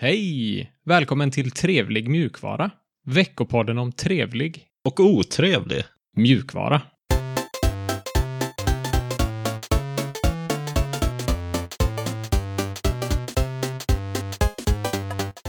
Hej! Välkommen till Trevlig mjukvara. Veckopodden om trevlig Och otrevlig. mjukvara.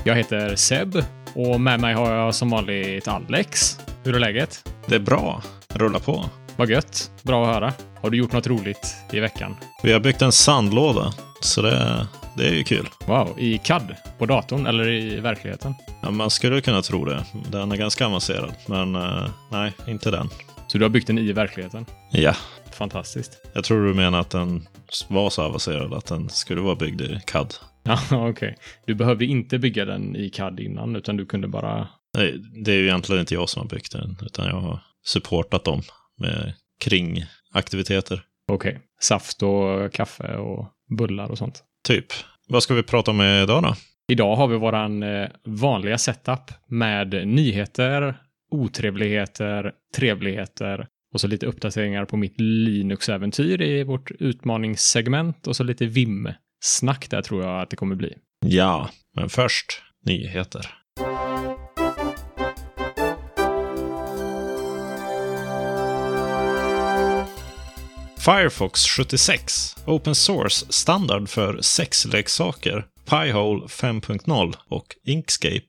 Jag heter Seb och med mig har jag som vanligt Alex. Hur är läget? Det är bra. Rulla på. Vad gött. Bra att höra. Har du gjort något roligt i veckan? Vi har byggt en sandlåda, så det, det är ju kul. Wow, i CAD? På datorn eller i verkligheten? Ja, man skulle kunna tro det. Den är ganska avancerad, men eh, nej, inte den. Så du har byggt den i verkligheten? Ja, Fantastiskt. jag tror du menar att den var så avancerad att den skulle vara byggd i CAD. Ja, okej. Du behövde inte bygga den i CAD innan, utan du kunde bara... Nej, det är ju egentligen inte jag som har byggt den, utan jag har supportat dem med kringaktiviteter. Okej. Saft och kaffe och bullar och sånt. Typ. Vad ska vi prata om idag då? Idag har vi våran eh, vanliga setup med nyheter, otrevligheter, trevligheter och så lite uppdateringar på mitt Linux-äventyr i vårt utmaningssegment och så lite VIM-snack där tror jag att det kommer bli. Ja, men först nyheter. Firefox 76, Open Source standard för sexleksaker, Piehole 5.0 och Inkscape.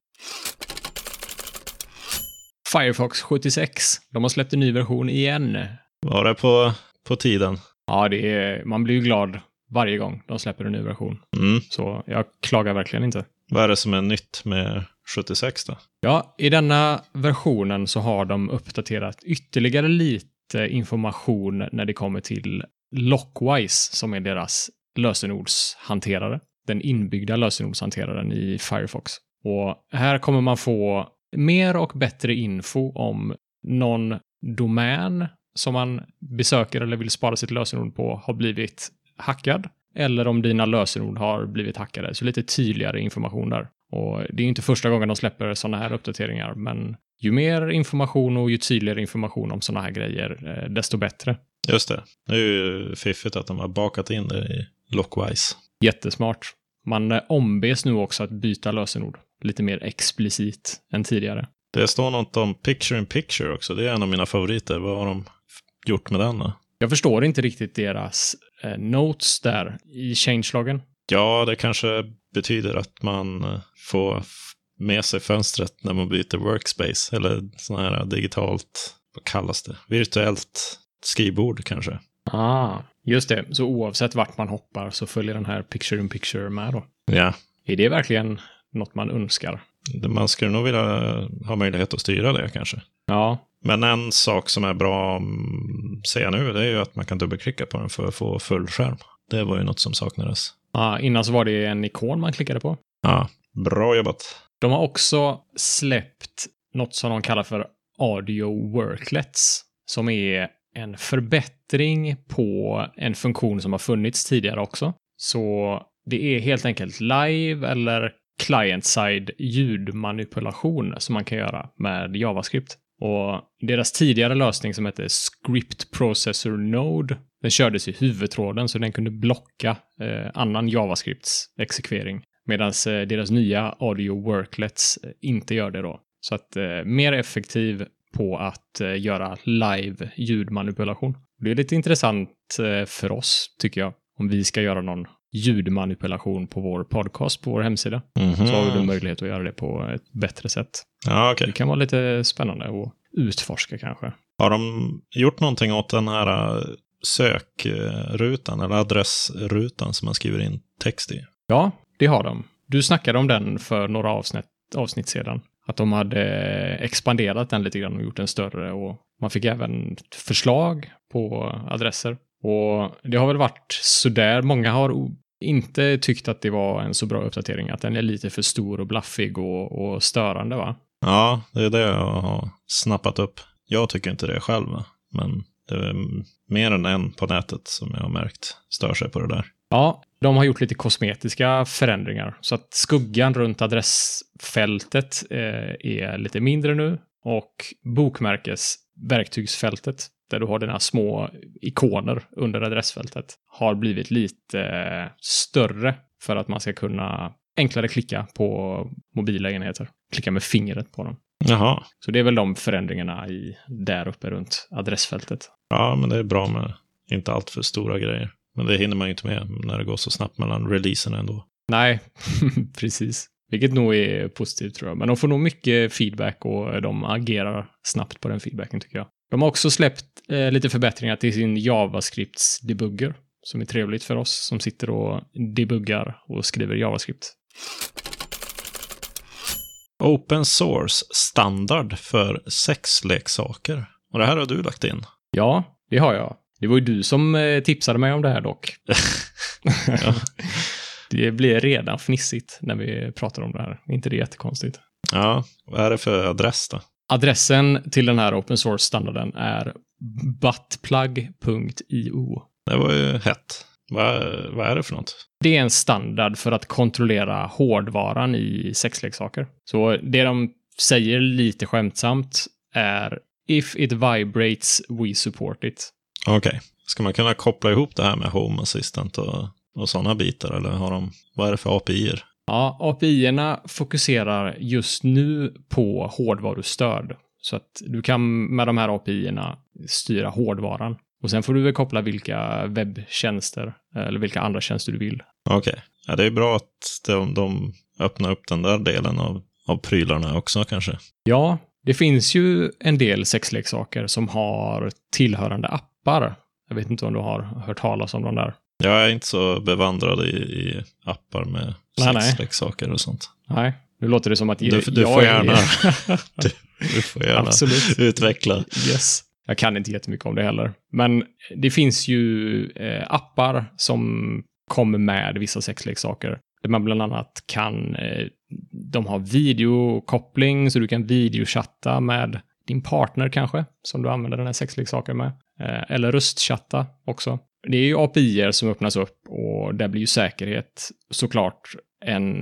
Firefox 76. De har släppt en ny version igen. Var det på, på tiden? Ja, det är, man blir ju glad varje gång de släpper en ny version. Mm. Så jag klagar verkligen inte. Vad är det som är nytt med 76 då? Ja, i denna versionen så har de uppdaterat ytterligare lite Eh, information när det kommer till Lockwise, som är deras lösenordshanterare. Den inbyggda lösenordshanteraren i Firefox. Och här kommer man få mer och bättre info om någon domän som man besöker eller vill spara sitt lösenord på har blivit hackad. Eller om dina lösenord har blivit hackade. Så lite tydligare information där. Och det är inte första gången de släpper sådana här uppdateringar, men ju mer information och ju tydligare information om sådana här grejer, eh, desto bättre. Just det. Det är ju fiffigt att de har bakat in det i Lockwise. Jättesmart. Man eh, ombes nu också att byta lösenord lite mer explicit än tidigare. Det står något om picture in picture också. Det är en av mina favoriter. Vad har de gjort med den då? Jag förstår inte riktigt deras eh, notes där i changeloggen. Ja, det kanske betyder att man eh, får med sig fönstret när man byter workspace. Eller sån här digitalt, vad kallas det? Virtuellt skrivbord kanske. Ah, just det. Så oavsett vart man hoppar så följer den här picture in picture med då. Ja, Är det verkligen något man önskar? man skulle nog vilja ha möjlighet att styra det kanske. Ja, Men en sak som är bra, ser jag nu, det är ju att man kan dubbelklicka på den för att få full skärm. Det var ju något som saknades. ah, innan så var det en ikon man klickade på. Ja, bra jobbat. De har också släppt något som de kallar för Audio Worklets, som är en förbättring på en funktion som har funnits tidigare också. Så det är helt enkelt live eller client-side ljudmanipulation som man kan göra med JavaScript. Och deras tidigare lösning som hette Script Processor Node, den kördes i huvudtråden så den kunde blocka eh, annan JavaScripts exekvering. Medan eh, deras nya Audio Worklets eh, inte gör det då. Så att eh, mer effektiv på att eh, göra live ljudmanipulation. Det är lite intressant eh, för oss, tycker jag, om vi ska göra någon ljudmanipulation på vår podcast på vår hemsida. Mhm. Så har vi då möjlighet att göra det på ett bättre sätt. Ja, okej. Det kan vara lite spännande att utforska kanske. Har de gjort någonting åt den här sökrutan, eller adressrutan som man skriver in text i? Ja, det har de. Du snackade om den för några avsnitt, avsnitt sedan. Att de hade expanderat den lite grann och gjort den större och man fick även förslag på adresser. Och det har väl varit sådär. Många har inte tyckt att det var en så bra uppdatering. Att den är lite för stor och blaffig och, och störande va? Ja, det är det jag har snappat upp. Jag tycker inte det själv, men det är mer än en på nätet som jag har märkt stör sig på det där. Ja, de har gjort lite kosmetiska förändringar. Så att skuggan runt adressfältet eh, är lite mindre nu. Och bokmärkesverktygsfältet, där du har dina små ikoner under adressfältet, har blivit lite eh, större för att man ska kunna enklare klicka på mobila enheter. Klicka med fingret på dem. Jaha. Så det är väl de förändringarna i, där uppe runt adressfältet. Ja, men det är bra med inte allt för stora grejer. Men det hinner man ju inte med när det går så snabbt mellan releaserna ändå. Nej, precis. Vilket nog är positivt tror jag. Men de får nog mycket feedback och de agerar snabbt på den feedbacken tycker jag. De har också släppt eh, lite förbättringar till sin JavaScripts debugger. Som är trevligt för oss som sitter och debuggar och skriver JavaScript. Open source standard för sexleksaker. Och det här har du lagt in. Ja, det har jag. Det var ju du som eh, tipsade mig om det här dock. Det blir redan fnissigt när vi pratar om det här. Är inte det jättekonstigt? Ja, vad är det för adress då? Adressen till den här open source-standarden är buttplug.io. Det var ju hett. Vad, vad är det för något? Det är en standard för att kontrollera hårdvaran i sexleksaker. Så det de säger lite skämtsamt är If it vibrates, we support it. Okej. Ska man kunna koppla ihop det här med Home Assistant och, och sådana bitar? Eller har de, vad är det för API-er? Ja, API-erna fokuserar just nu på hårdvarustöd. Så att du kan med de här API-erna styra hårdvaran. Och sen får du väl koppla vilka webbtjänster eller vilka andra tjänster du vill. Okej. Ja, det är bra att de, de öppnar upp den där delen av, av prylarna också kanske. Ja, det finns ju en del sexleksaker som har tillhörande appar. Jag vet inte om du har hört talas om de där. Jag är inte så bevandrad i, i appar med Nej, nej. sexleksaker och sånt. Nej, nu låter det som att Du, jag du får är- gärna, du, du får gärna Absolut. utveckla. Yes. Jag kan inte jättemycket om det heller. Men det finns ju eh, appar som kommer med vissa sexleksaker. Där man bland annat kan, eh, de har videokoppling så du kan videochatta med din partner kanske, som du använder den här sexleksaken med. Eh, eller röstchatta också. Det är ju API som öppnas upp och där blir ju säkerhet såklart en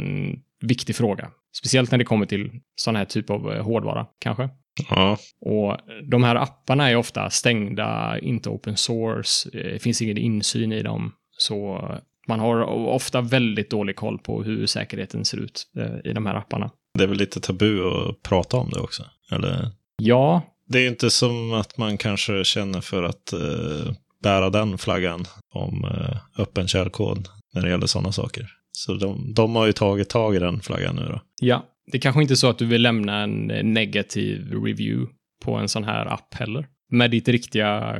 viktig fråga. Speciellt när det kommer till sån här typ av eh, hårdvara kanske. Ja, Och de här apparna är ofta stängda, inte open source, eh, det finns ingen insyn i dem. Så man har ofta väldigt dålig koll på hur säkerheten ser ut eh, i de här apparna. det är väl lite tabu att prata om det också. Eller? Ja, Det är ju inte som att man kanske känner för att eh, bära den flaggan om eh, öppen källkod när det gäller sådana saker. Så de, de har ju tagit tag i den flaggan nu då. ja. Det kanske inte är så att du vill lämna en eh, negativ review på en sån här app heller. Med ditt riktiga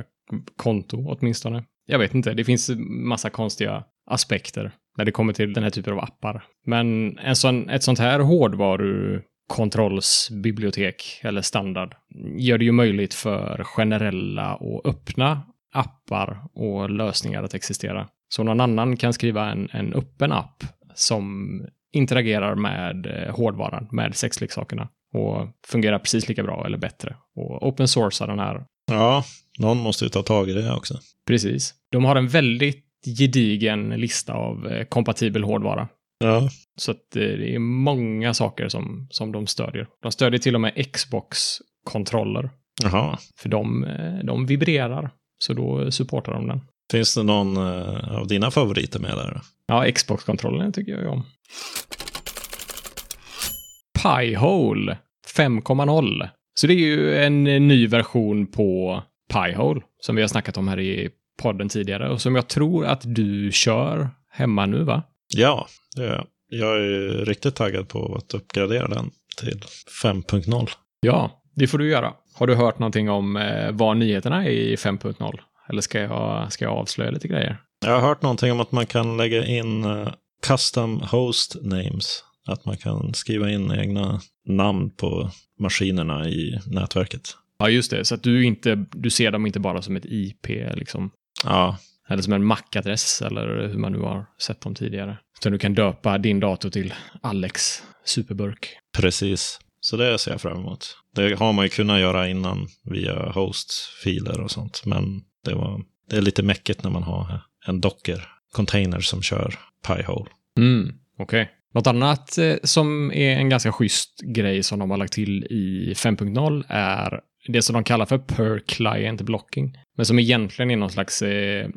konto åtminstone. Jag vet inte, det finns massa konstiga aspekter när det kommer till den här typen av appar. Men en sån, ett sånt här hårdvarukontrollsbibliotek eller standard gör det ju möjligt för generella och öppna appar och lösningar att existera. Så någon annan kan skriva en, en öppen app som interagerar med eh, hårdvaran, med sexleksakerna och fungerar precis lika bra eller bättre. Och open sourca den här Ja, någon måste ju ta tag i det också. Precis. De har en väldigt gedigen lista av eh, kompatibel hårdvara. Ja, Så att eh, det är många saker som, som de stödjer. De stödjer till och med Xbox-kontroller. jaha. För de, de vibrerar. Så då supportar de den. Finns det någon av dina favoriter med där? Ja, Xbox-kontrollen tycker jag ju om. Piehole 5.0. Så det är ju en ny version på Piehole som vi har snackat om här i podden tidigare och som jag tror att du kör hemma nu, va? Ja, det är jag. Jag är riktigt taggad på att uppgradera den till 5.0. Ja, det får du göra. Har du hört någonting om eh, vad nyheterna är i 5.0? Eller ska jag, ska jag avslöja lite grejer? Jag har hört någonting om att man kan lägga in eh, custom host names. Att man kan skriva in egna namn på maskinerna i nätverket. Ja, just det. Så att du inte, du ser dem inte bara som ett IP, liksom. Ja, Eller som en MAC-adress, eller hur man nu har sett dem tidigare. Utan du kan döpa din dator till Alex Superburk. precis. Så det ser jag fram emot. Det har man ju kunnat göra innan via host-filer och sånt. Men det, var, det är lite mäckigt när man har en Docker-container som kör Pi-hole. Mm, okej. Något annat eh, som är en ganska schysst grej som de har lagt till i 5.0 är det som de kallar för per client blocking. Men som egentligen är någon slags eh,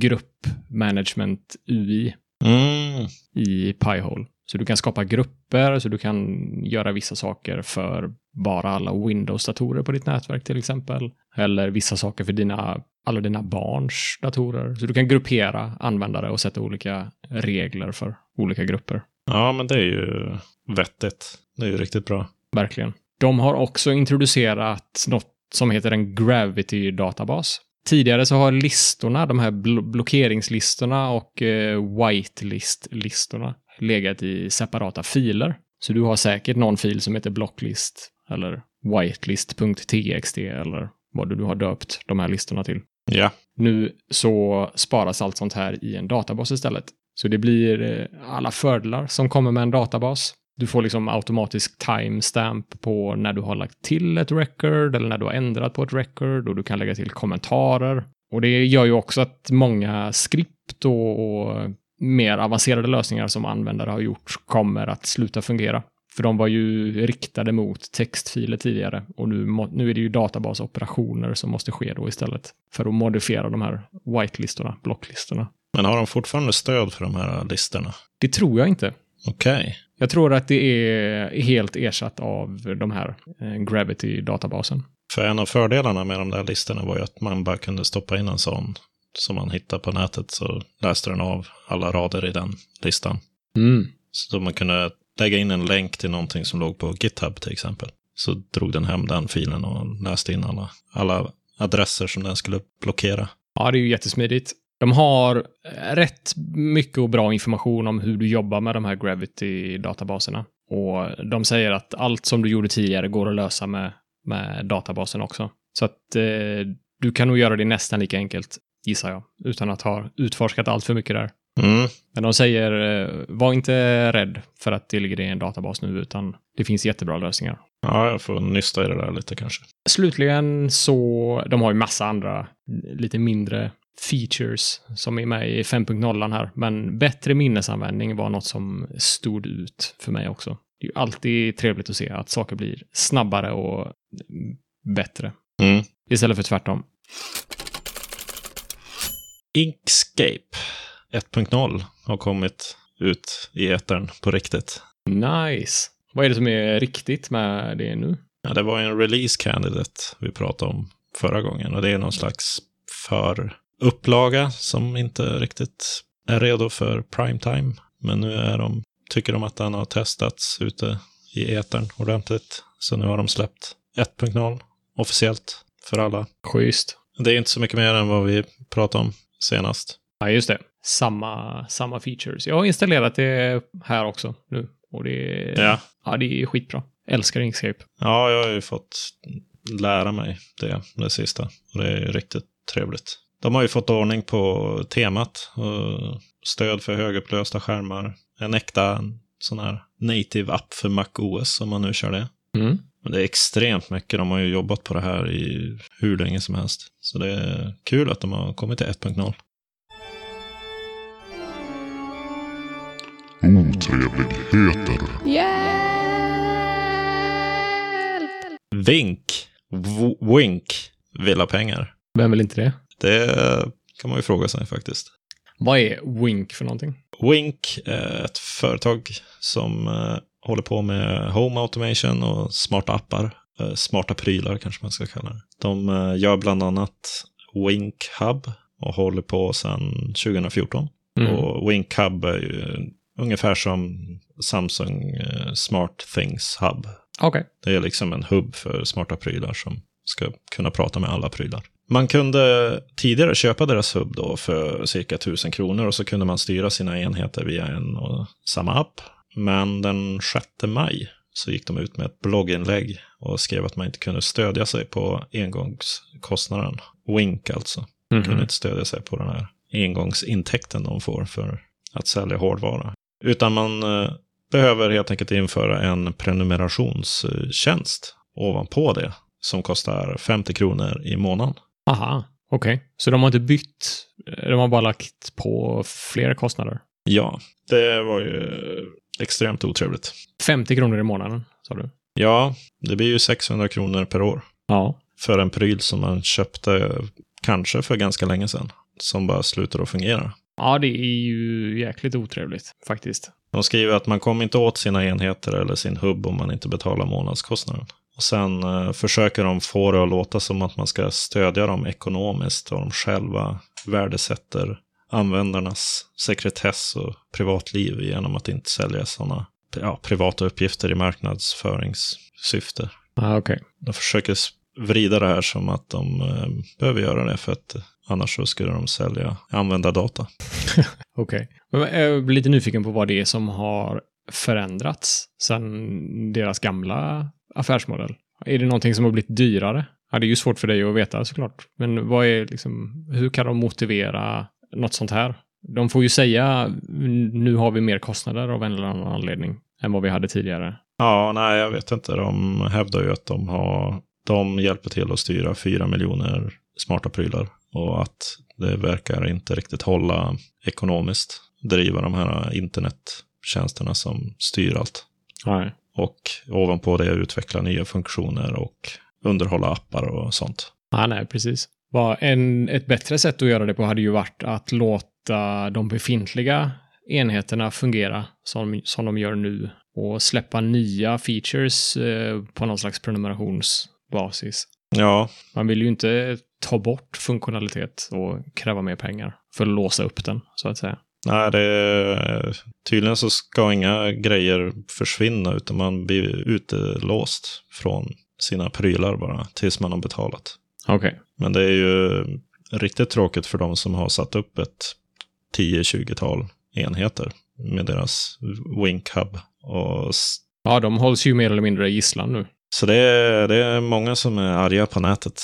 grupp management UI Mm, i Piehole. Så du kan skapa grupper, så du kan göra vissa saker för bara alla Windows-datorer på ditt nätverk till exempel. Eller vissa saker för dina, alla dina barns datorer. Så du kan gruppera användare och sätta olika regler för olika grupper. Ja, men det är ju vettigt. Det är ju riktigt bra. Verkligen. De har också introducerat något som heter en Gravity-databas. Tidigare så har listorna, de här bl blockeringslistorna och eh, whitelist-listorna legat i separata filer. Så du har säkert någon fil som heter blocklist eller whitelist.txt eller vad du har döpt de här listorna till. Ja. Nu så sparas allt sånt här i en databas istället. Så det blir eh, alla fördelar som kommer med en databas. Du får liksom automatisk timestamp på när du har lagt till ett record eller när du har ändrat på ett record och du kan lägga till kommentarer. Och det gör ju också att många skript och, och mer avancerade lösningar som användare har gjort kommer att sluta fungera. För de var ju riktade mot textfiler tidigare och nu, nu är det ju databasoperationer som måste ske då istället för att modifiera de här whitelistorna, blocklistorna. Men har de fortfarande stöd för de här listorna? Det tror jag inte. Okej. Okay. Jag tror att det är helt ersatt av de här eh, Gravity-databasen. För en av fördelarna med de där listorna var ju att man bara kunde stoppa in en sån som man hittar på nätet så läste den av alla rader i den listan. Mm. Så man kunde lägga in en länk till någonting som låg på GitHub till exempel. Så drog den hem den filen och läste in alla, alla adresser som den skulle blockera. Ja, det är ju jättesmidigt. De har rätt mycket och bra information om hur du jobbar med de här Gravity-databaserna. Och de säger att allt som du gjorde tidigare går att lösa med, med databasen också. Så att eh, du kan nog göra det nästan lika enkelt, gissar jag, utan att ha utforskat allt för mycket där. Mm. Men de säger, eh, var inte rädd för att det ligger i en databas nu, utan det finns jättebra lösningar. Ja, jag får nysta i det där lite kanske. Slutligen så, de har ju massa andra lite mindre features som är med i 5.0 här, men bättre minnesanvändning var något som stod ut för mig också. Det är ju alltid trevligt att se att saker blir snabbare och bättre. Mm. Istället för tvärtom. Inkscape 1.0 har kommit ut i etern på riktigt. Nice. Vad är det som är riktigt med det nu? Ja, det var en release candidate vi pratade om förra gången och det är någon slags för upplaga som inte riktigt är redo för primetime. Men nu är de, tycker de att den har testats ute i etern ordentligt. Så nu har de släppt 1.0 officiellt för alla. Schysst. Det är inte så mycket mer än vad vi pratade om senast. Ja, just det. Samma, samma features. Jag har installerat det här också nu. Och det är, ja. ja, det är skitbra. Älskar Inkscape. Ja, jag har ju fått lära mig det, det sista. Och det är riktigt trevligt. De har ju fått ordning på temat. Och stöd för högupplösta skärmar. En äkta sån här native app för Mac OS om man nu kör det. Mm. Men det är extremt mycket. De har ju jobbat på det här i hur länge som helst. Så det är kul att de har kommit till 1.0. Otrevligheter. Hjälp! Vink. V wink vill ha pengar. Vem vill inte det? Det kan man ju fråga sig faktiskt. Vad är Wink för någonting? Wink är ett företag som eh, håller på med home automation och smarta appar. Eh, smarta prylar kanske man ska kalla det. De eh, gör bland annat Wink Hub och håller på sedan 2014. Mm. Och Wink Hub är ju ungefär som Samsung eh, Smart Things Hub. Okej. Det är liksom en hubb för smarta prylar som ska kunna prata med alla prylar. Man kunde tidigare köpa deras hubb då för cirka 1000 kronor och så kunde man styra sina enheter via en och samma app. Men den 6 maj så gick de ut med ett blogginlägg och skrev att man inte kunde stödja sig på engångskostnaden. Wink alltså. Mhm. Kunde inte stödja sig på den här engångsintäkten de får för att sälja hårdvara. Utan man eh, behöver helt enkelt införa en prenumerationstjänst ovanpå det som kostar 50 kronor i månaden. Aha, okej. Så de har inte bytt, de har bara lagt på fler kostnader. Ja, det var ju extremt otrevligt. 50 kronor i månaden, sa du? Ja, det blir ju 600 kronor per år Ja. för en pryl som man köpte kanske för ganska länge sedan. Som bara slutar att fungera. Ja, det är ju jäkligt otrevligt faktiskt. De skriver att man kommer inte åt sina enheter eller sin hubb om man inte betalar månadskostnaden. Och sen eh, försöker de få det att låta som att man ska stödja dem ekonomiskt och de själva värdesätter användarnas sekretess och privatliv genom att inte sälja sådana ja, privata uppgifter i marknadsföringssyfte. Ah, okay. De försöker vrida det här som att de eh, behöver göra det för att annars så skulle de sälja användardata. Okej. Okay. Jag blir lite nyfiken på vad det är som har förändrats sedan deras gamla affärsmodell. Är det någonting som har blivit dyrare? Ja, det är ju svårt för dig att veta såklart. Men vad är liksom, hur kan de motivera något sånt här? De får ju säga nu har vi mer kostnader av en eller annan anledning än vad vi hade tidigare. Ja, nej, jag vet inte. De hävdar ju att de har de hjälper till att styra fyra miljoner smarta prylar och att det verkar inte riktigt hålla ekonomiskt. Driva de här internettjänsterna som styr allt. Nej. Och ovanpå det utveckla nya funktioner och underhålla appar och sånt. Ja, nej, precis. En, ett bättre sätt att göra det på hade ju varit att låta de befintliga enheterna fungera som, som de gör nu och släppa nya features eh, på någon slags prenumerationsbasis. Ja. Man vill ju inte ta bort funktionalitet och kräva mer pengar för att låsa upp den, så att säga. Nej, det tydligen så ska inga grejer försvinna utan man blir utelåst från sina prylar bara tills man har betalat. Okay. Men det är ju riktigt tråkigt för de som har satt upp ett 10-20-tal enheter med deras Wink Hub. Och... Ja, de hålls ju mer eller mindre gisslan nu. Så det är, det är många som är arga på nätet.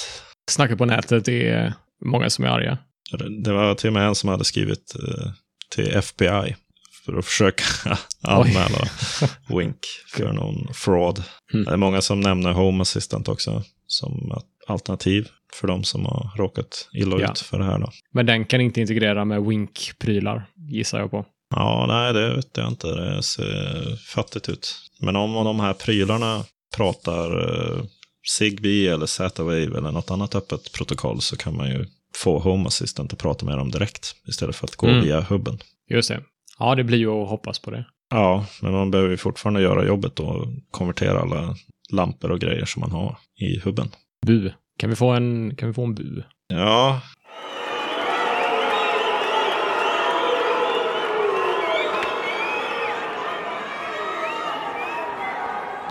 Snacka på nätet är många som är arga. Det var till och med en som hade skrivit eh, till FBI för att försöka anmäla Wink för någon fraud. Mm. Det är många som nämner Home Assistant också som alternativ för de som har råkat illa ja. ut för det här. Då. Men den kan inte integrera med Wink-prylar, gissar jag på. Ja, nej, det vet jag inte. Det ser fattigt ut. Men om de här prylarna pratar uh, Zigbee eller Z-Wave eller något annat öppet protokoll så kan man ju få Home Assistant att prata med dem direkt istället för att gå mm. via hubben. Just det. Ja, det blir ju att hoppas på det. Ja, men man behöver ju fortfarande göra jobbet och konvertera alla lampor och grejer som man har i hubben. Bu. Kan vi få en, kan vi få en bu? Ja.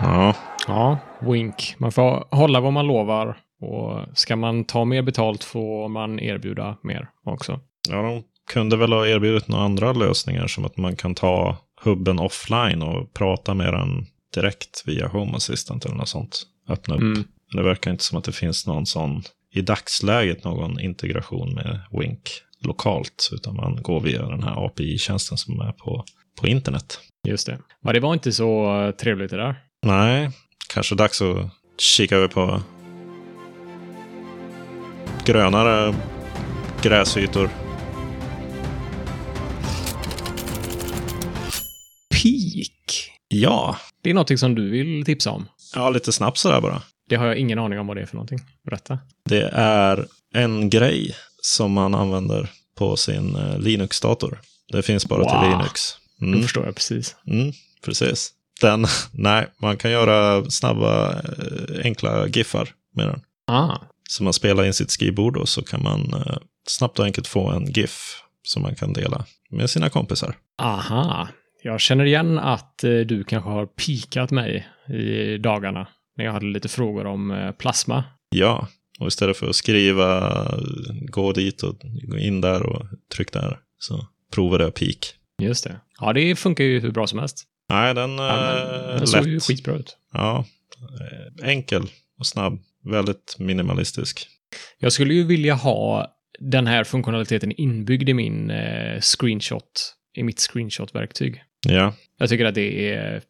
Ja. Ja, wink. Man får hålla vad man lovar och ska man ta mer betalt får man erbjuda mer också. Ja, de kunde väl ha erbjudit några andra lösningar som att man kan ta hubben offline och prata med den direkt via Home Assistant eller något sånt. Öppna upp. Mm. Det verkar inte som att det finns någon sån i dagsläget någon integration med Wink lokalt, utan man går via den här API-tjänsten som är på, på internet. Just det. Ja, det var inte så trevligt det där. Nej, kanske dags att kika över på grönare gräsytor. Peak. Ja. Det är någonting som du vill tipsa om. Ja, lite snabbt sådär bara. Det har jag ingen aning om vad det är för någonting. Berätta. Det är en grej som man använder på sin eh, Linux-dator. Det finns bara wow. till Linux. Mm. Det förstår jag precis. Mm, precis. Den, nej, man kan göra snabba, eh, enkla giffar med den. Ah. Så man spelar in sitt skrivbord och så kan man eh, snabbt och enkelt få en GIF som man kan dela med sina kompisar. Aha. Jag känner igen att du kanske har pikat mig i dagarna när jag hade lite frågor om eh, plasma. Ja, och istället för att skriva, gå dit och gå in där och tryck där, så provade jag Peak. Just det. Ja, det funkar ju hur bra som helst. Nej, den, ja, den, den såg ju skitbra ut. Ja, eh, enkel och snabb. Väldigt minimalistisk. Jag skulle ju vilja ha den här funktionaliteten inbyggd i min eh, screenshot, i mitt screenshot-verktyg. Ja. Jag tycker att det är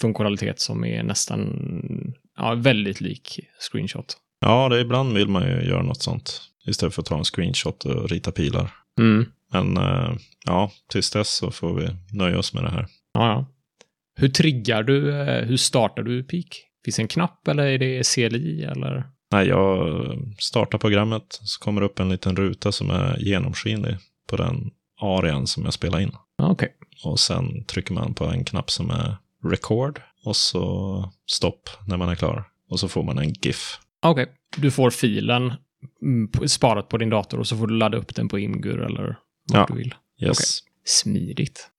funktionalitet som är nästan ja, väldigt lik screenshot. Ja, det ibland vill man ju göra något sånt. Istället för att ta en screenshot och rita pilar. Mm. Men uh, ja, tills dess så får vi nöja oss med det här. Ja, ja. Hur triggar du, eh, hur startar du Peak? Finns det en knapp eller är det CLI eller? Nej, jag startar programmet så kommer det upp en liten ruta som är genomskinlig på den arian som jag spelar in. Okej. Och sen trycker man på en knapp som är record och så stopp när man är klar. Och så får man en GIF. Okej. Du får filen mm, sparat på din dator och så får du ladda upp den på Imgur eller vart Ja. du vill. Yes. Smidigt.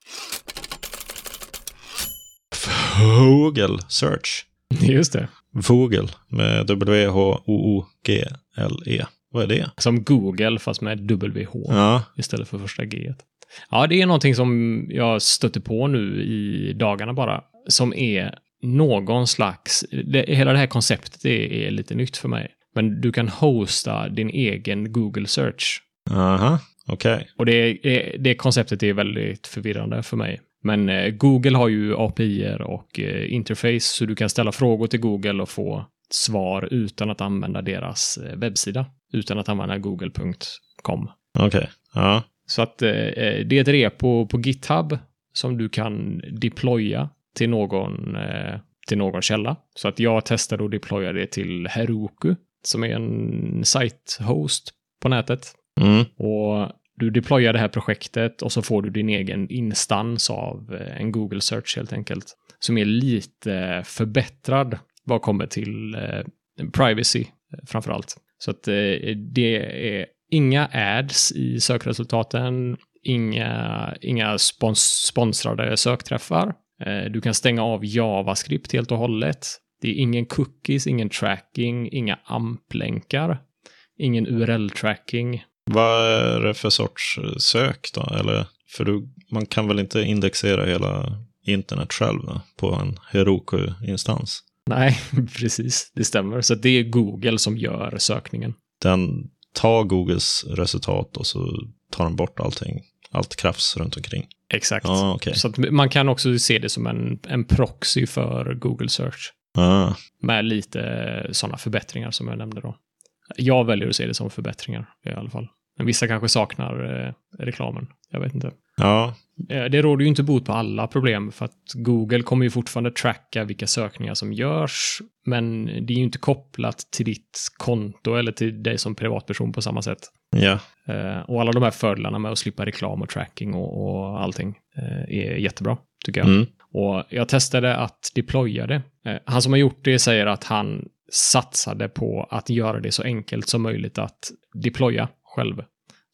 Google Search. Just det. Vogel med W-H-O-O-G-L-E. Vad är det? Som Google fast med WH Ja, istället för första G. Ja, det är någonting som jag stötte på nu i dagarna bara. Som är någon slags... Det, hela det här konceptet är, är lite nytt för mig. Men du kan hosta din egen Google Search. aha, okej. Och det, är- det konceptet är väldigt förvirrande för mig. Men eh, Google har ju API och eh, interface så du kan ställa frågor till Google och få svar utan att använda deras eh, webbsida. Utan att använda google.com. Okej, ja. Så att eh, eh, det är ett repo på GitHub som du kan deploya till någon, eh, till någon källa. Så att jag testade att deploya det till Heroku som är en site-host på nätet. Mm. Och du deployar det här projektet och så får du din egen instans av eh, en Google Search helt enkelt. Som är lite förbättrad vad kommer till eh, privacy framför allt. Så att det är inga ads i sökresultaten, inga, inga spons sponsrade sökträffar. Eh, du kan stänga av JavaScript helt och hållet. Det är ingen cookies, ingen tracking, inga AMP-länkar, ingen URL-tracking. Vad är det för sorts eh, sök då? Eller, för du, man kan väl inte indexera hela internet själv då, på en Heroku-instans? Nej, precis. Det stämmer. Så det är Google som gör sökningen. Den tar Googles resultat och så tar den bort allting, allt krafts runt omkring. Exakt. Ja, okej. Så man kan också se det som en, en proxy för Google Search. Ah, Med lite sådana förbättringar som jag nämnde då. Jag väljer att se det som förbättringar i alla fall. Men vissa kanske saknar eh, reklamen. Jag vet inte. Ja, Eh, Det råder ju inte bot på alla problem för att Google kommer ju fortfarande tracka vilka sökningar som görs. Men det är ju inte kopplat till ditt konto eller till dig som privatperson på samma sätt. ja, Eh, och alla de här fördelarna med att slippa reklam och tracking och, och allting eh, är jättebra, tycker jag. mm, Och jag testade att deploya det. Han som har gjort det säger att han satsade på att göra det så enkelt som möjligt att deploya själv.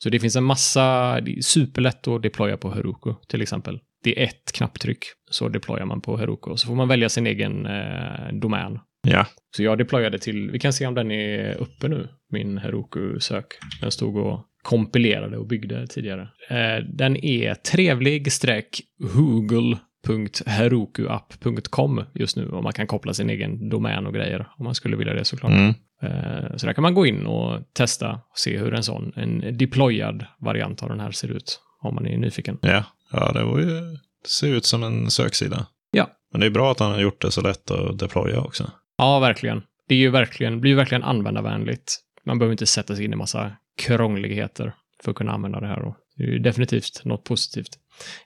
Så det finns en massa, det är superlätt att deploya på Heroku till exempel. Det är ett knapptryck så deployar man på Heroku och så får man välja sin egen eh, domän. ja, Så jag deployade till, vi kan se om den är uppe nu, min Heroku-sök. Den stod och kompilerade och byggde tidigare. Eh, den är trevlig streck google.herokuapp.com just nu och man kan koppla sin egen domän och grejer om man skulle vilja det såklart. mm, Eh, så där kan man gå in och testa och se hur en sån, en deployad variant av den här ser ut om man är nyfiken. ja. Ja, det var ju, det ser ut som en söksida. Ja. Men det är bra att han har gjort det så lätt att deploya också. Ja, verkligen. Det är ju verkligen, blir ju verkligen användarvänligt. Man behöver inte sätta sig in i massa krångligheter för att kunna använda det här. Och det är definitivt något positivt.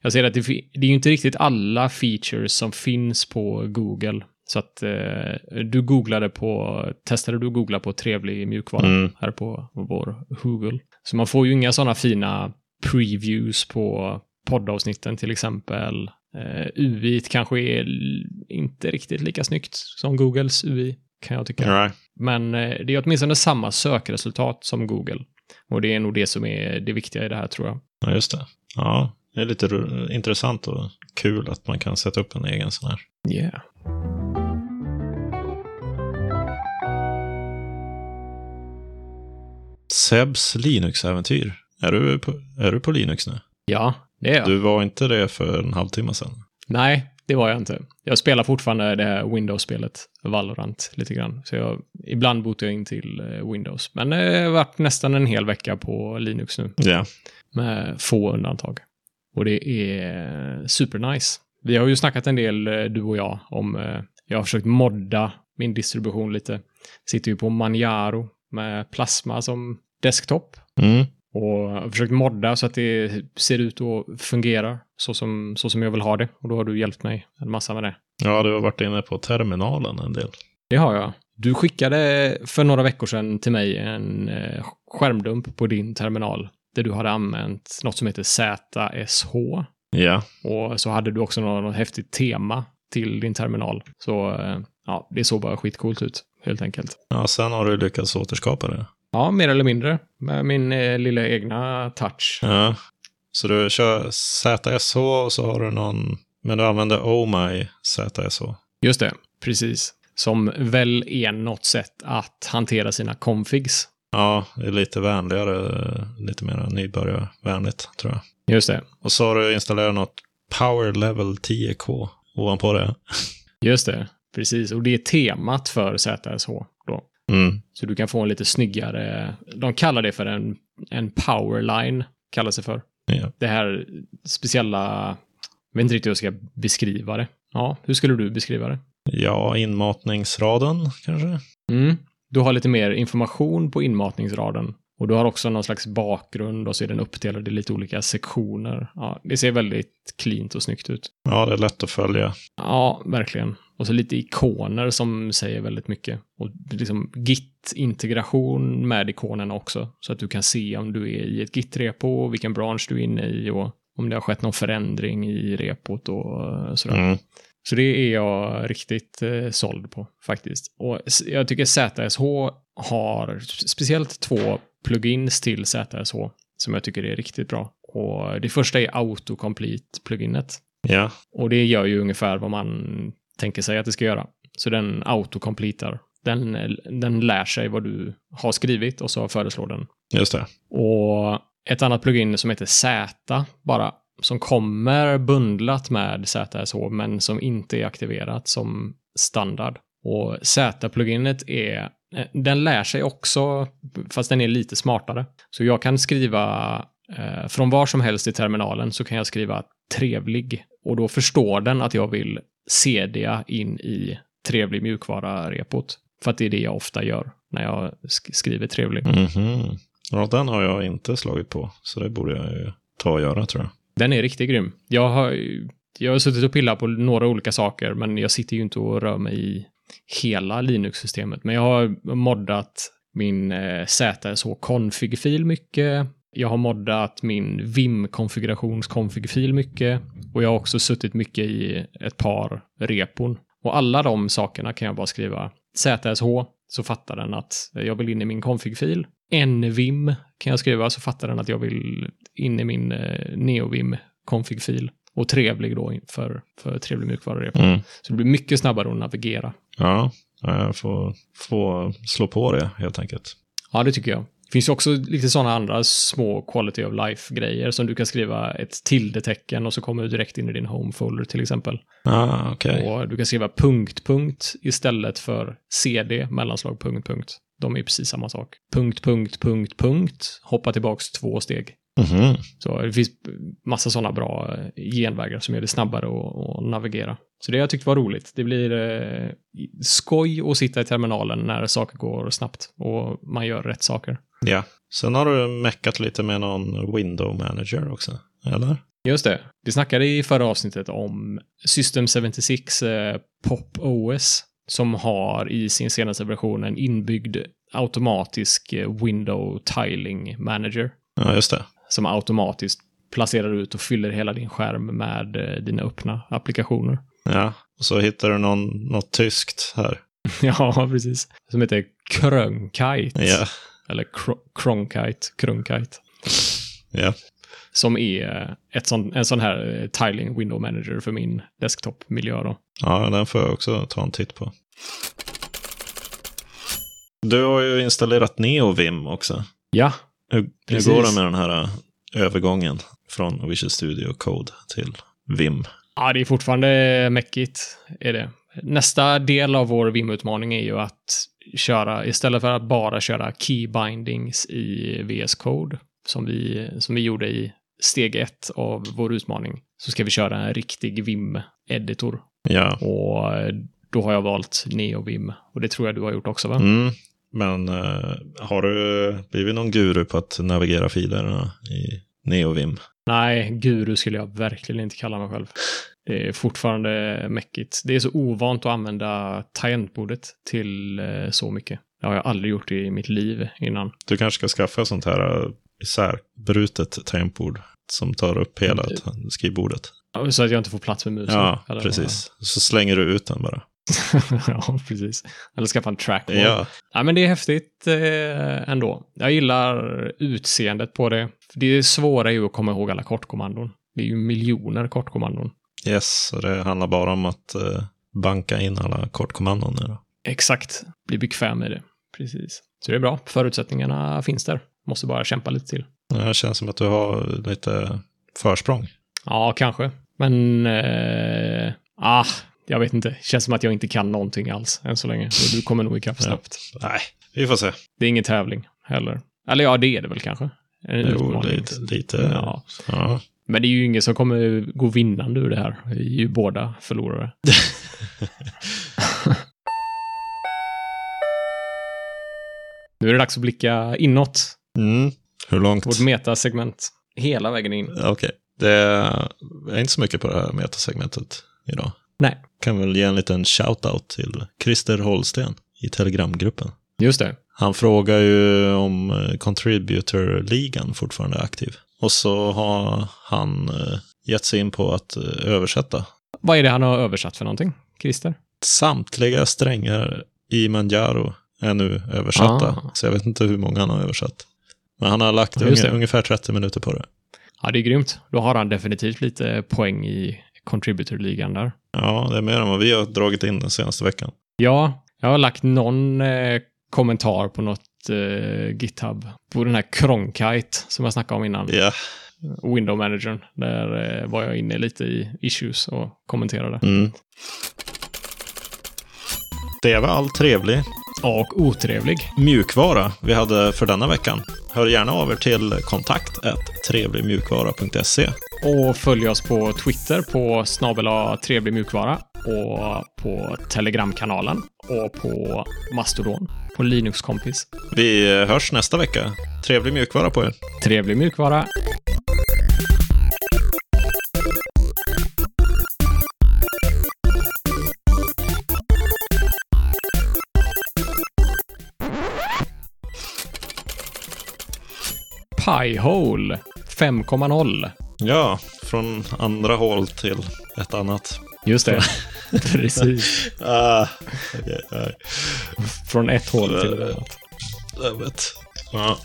Jag ser att det, det är ju inte riktigt alla features som finns på Google. Så att eh, du googlade på, testade du googla på trevlig mjukvara Mm. här på vår Google. Så man får ju inga sådana fina previews på poddavsnitten till exempel. Eh, UI kanske är inte riktigt lika snyggt som Googles UI, kan jag tycka. Right. Men eh, det är åtminstone samma sökresultat som Google. Och det är nog det som är det viktiga i det här, tror jag. Ja, just det. Ja, det är lite intressant och kul att man kan sätta upp en egen sån här. Yeah. Sebs Linux-äventyr. Är du, på, är du på Linux nu? Ja, det är jag. Du var inte det för en halvtimme sedan. Nej, det var jag inte. Jag spelar fortfarande det här Windows-spelet, Valorant, lite grann. Så jag, ibland botar jag in till eh, Windows. Men eh, jag har varit nästan en hel vecka på Linux nu. Ja. med få undantag. Och det är supernice. Vi har ju snackat en del, eh, du och jag, om... eh, Jag har försökt modda min distribution lite. Sitter ju på Manjaro med Plasma som desktop. Mm. Och försökt modda så att det ser ut och fungerar så som, så som jag vill ha det. Och då har du hjälpt mig en massa med det. Ja, du har varit inne på terminalen en del. Det har jag. Du skickade för några veckor sedan till mig en eh, skärmdump på din terminal. där du hade använt något som heter ZSH. Ja, Och så hade du också något, något häftigt tema till din terminal. Så eh, ja, det såg bara skitcoolt ut, helt enkelt. ja sen har du lyckats återskapa det. Ja, mer eller mindre. Med min eh, lilla egna touch. Ja, så du kör ZSH och så har du någon, men du använder Oh My ZSH. Just det, precis. Som väl är något sätt att hantera sina configs. Ja, det är lite vänligare, lite mer nybörjarvänligt tror jag. Just det. Och så har du installerat något Power Level 10K ovanpå det. Just det, precis. Och det är temat för ZSH då. Mm. Så du kan få en lite snyggare, de kallar det för en, en powerline, kallas det för. Ja. Det här speciella, jag vet inte riktigt hur jag ska beskriva det. Ja, hur skulle du beskriva det? ja, inmatningsraden kanske? Mm. Du har lite mer information på inmatningsraden. Och du har också någon slags bakgrund och så är den uppdelad i lite olika sektioner. Ja, det ser väldigt cleant och snyggt ut. Ja, det är lätt att följa. Ja, verkligen. Och så lite ikoner som säger väldigt mycket. Och liksom Git-integration med ikonerna också. Så att du kan se om du är i ett Git-repo, vilken bransch du är inne i och om det har skett någon förändring i repot och eh, sådär. Mm. Så det är jag riktigt eh, såld på faktiskt. Och jag tycker ZSH har speciellt två plugins till ZSH som jag tycker är riktigt bra. Och det första är autocomplete-pluginet. Ja, Och det gör ju ungefär vad man tänker sig att det ska göra. Så den autocompletar. Den, den lär sig vad du har skrivit och så föreslår den. just det. Och ett annat plugin som heter Z bara, som kommer bundlat med ZSH men som inte är aktiverat som standard. Och Z-pluginet är, eh, den lär sig också, fast den är lite smartare. Så jag kan skriva, eh, från var som helst i terminalen så kan jag skriva trevlig. Och då förstår den att jag vill CDa in i trevlig mjukvara-repot. För att det är det jag ofta gör när jag sk- skriver trevlig. Mhm. Ja, den har jag inte slagit på, så det borde jag ju ta och göra tror jag. Den är riktigt grym. Jag har, jag har suttit och pillat på några olika saker, men jag sitter ju inte och rör mig i hela Linux-systemet. Men jag har moddat min eh, ZSH-config-fil mycket. Jag har moddat min Vim-konfigurations-config-fil mycket. Och jag har också suttit mycket i ett par repon. Och alla de sakerna kan jag bara skriva ZSH, så fattar den att jag vill in i min config-fil. NVim kan jag skriva, så fattar den att jag vill in i min eh, NeoVim config-fil. Och trevlig då för, för trevlig mjukvarurepo. Mm. Så det blir mycket snabbare att navigera. Ja, jag får, får slå på det helt enkelt. Ja, det tycker jag. Finns ju också lite sådana andra små quality of life-grejer som du kan skriva ett tildetecken och så kommer du direkt in i din home folder till exempel. Ah, okej. Och du kan skriva punkt, punkt istället för cd, mellanslag, punkt, punkt. De är precis samma sak. Punkt, punkt, punkt, punkt. Hoppa tillbaks två steg. Mhm. Så det finns massa sådana bra eh, genvägar som gör det snabbare att, att navigera. Så det jag tyckte var roligt. Det blir eh, skoj att sitta i terminalen när saker går snabbt och man gör rätt saker. Ja. Sen har du meckat lite med någon window manager också, eller? Just det. Vi snackade i förra avsnittet om System 76 eh, Pop OS som har i sin senaste version en inbyggd automatisk eh, window tiling manager Ja, just det. som automatiskt placerar ut och fyller hela din skärm med eh, dina öppna applikationer. Ja, och så hittar du någon, något tyskt här. ja, precis. Som heter Krönkite. Ja, Eller Kronkite. Krunkite. ja. Som är ett sån, en sån här eh, tiling window manager för min desktop-miljö då. Ja, den får jag också ta en titt på. Du har ju installerat NeoVim också. Ja, Hur, hur går det med den här äh, övergången från Visual Studio Code till Vim? Ja, det är fortfarande mäckigt, är det. Nästa del av vår Vim-utmaning är ju att köra, istället för att bara köra key bindings i VS Code, som vi, som vi gjorde i steg ett av vår utmaning, så ska vi köra en riktig Vim-editor. Ja, Och eh, då har jag valt NeoVim. Och det tror jag du har gjort också, va? mm. men äh, har du blivit någon guru på att navigera filerna i NeoVim? Nej, guru skulle jag verkligen inte kalla mig själv. Det är fortfarande mäckigt. Det är så ovant att använda tangentbordet till eh, så mycket. Det har jag aldrig gjort i mitt liv innan. Du kanske ska skaffa sånt här äh, isärbrutet tangentbord som tar upp hela Mm. skrivbordet. Så att jag inte får plats med musen. Ja, eller precis. Så slänger du ut den bara. vad? ja, precis. Eller skaffa en trackball. Ja, Ja, men det är häftigt eh, ändå. Jag gillar utseendet på det. Det svåra är ju att komma ihåg alla kortkommandon. Det är ju miljoner kortkommandon. Yes. Så det handlar bara om att eh, banka in alla kortkommandon nu då. Exakt. Bli bekväm med det. Precis. Så det är bra. Förutsättningarna finns där. Måste bara kämpa lite till. Det känns som att du har lite försprång. Ja, kanske. Men... Eh, ah, jag vet inte. Känns som att jag inte kan någonting alls än så länge. Och du kommer nog ikapp snabbt. Nej, vi får se. Det är ingen tävling heller. Eller ja, det är det väl kanske. En Jo, utmaning. lite. lite Ja. ja. Men det är ju ingen som kommer gå vinnande ur det här. Vi är ju båda förlorare. nu är det dags att blicka inåt. Mm. Hur långt? Vårt metasegment. Hela vägen in. Okej. Det är inte så mycket på det här metasegmentet idag. Nej. Kan väl ge en liten shout-out till Christer Holsten i Telegramgruppen. Just det. Han frågar ju om eh, Contributor-ligan fortfarande är aktiv. Och så har han eh, gett sig in på att eh, översätta Vad är det han har översatt för någonting? Christer? samtliga strängar i Manjaro är nu översatta. Ah. Så jag vet inte hur många han har översatt. Men han har lagt Ja, unge, ungefär 30 minuter på det. Ja, det är grymt. Då har han definitivt lite poäng i Contributor-ligan där. Ja, det är mer än vad vi har dragit in den senaste veckan. Ja, jag har lagt någon eh, kommentar på något eh, GitHub. På den här Cronkite som jag snackade om innan. Ja. Window Managern. Där eh, var jag inne lite i issues och kommenterade. Mm. Det var all trevlig Och otrevlig. mjukvara vi hade för denna veckan. Hör gärna av er till kontakt trevligmjukvara.se. Och följ oss på Twitter på snabela trevlig mjukvara. Och på Telegramkanalen. Och på Mastodon. På Linux kompis. Vi hörs nästa vecka. Trevlig mjukvara på er. Trevlig mjukvara. Piehole 5,0. Ja, från andra hål till ett annat. Just det. Precis. Ah, okej, nej. Från ett hål till ett annat. Jag vet. Ja.